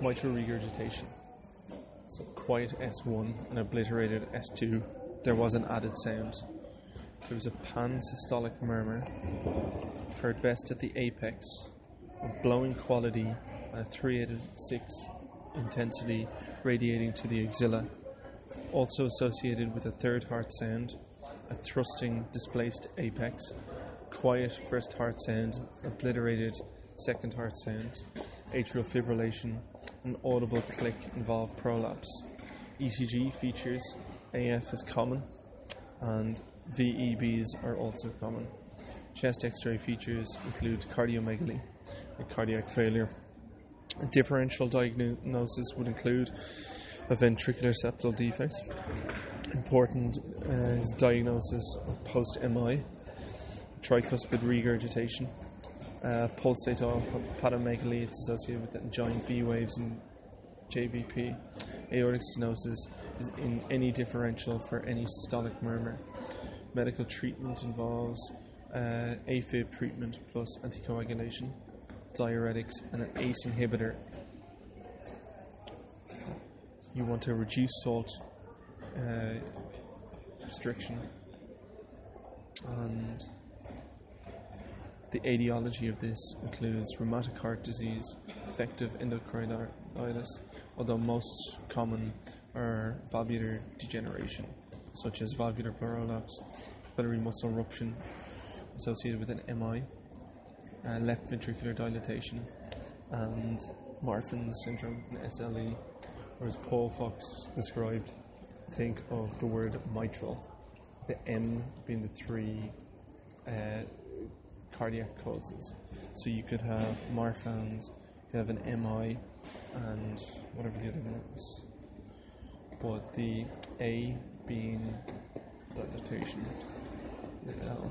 mitral regurgitation. So quiet S1 and obliterated S2. There was an added sound. There was a pan-systolic murmur, heard best at the apex, a blowing quality and a 386 intensity radiating to the axilla. Also associated with a third heart sound, a thrusting displaced apex, quiet first heart sound, obliterated second heart sound, atrial fibrillation, an audible click involved prolapse. ECG features AF is common and VEBs are also common. Chest x-ray features include cardiomegaly and cardiac failure. A differential diagnosis would include a ventricular septal defect. Important uh, is diagnosis of post-MI, tricuspid regurgitation, uh, pulsatile hepatomegaly. It's associated with giant V waves and JVP. Aortic stenosis is in any differential for any systolic murmur. Medical treatment involves uh, AFib treatment plus anticoagulation, diuretics, and an ACE inhibitor. You want to reduce salt uh, restriction and the etiology of this includes rheumatic heart disease, infective endocarditis, although most common are valvular degeneration, such as valvular prolapse, papillary muscle rupture associated with an MI, uh, left ventricular dilatation, and Marfan syndrome, an SLE, or as Paul Fox described, think of the word mitral, the M being the three uh, cardiac causes. So you could have Marfan's, you could have an MI, and whatever the other one is. But the A being dilatation, the L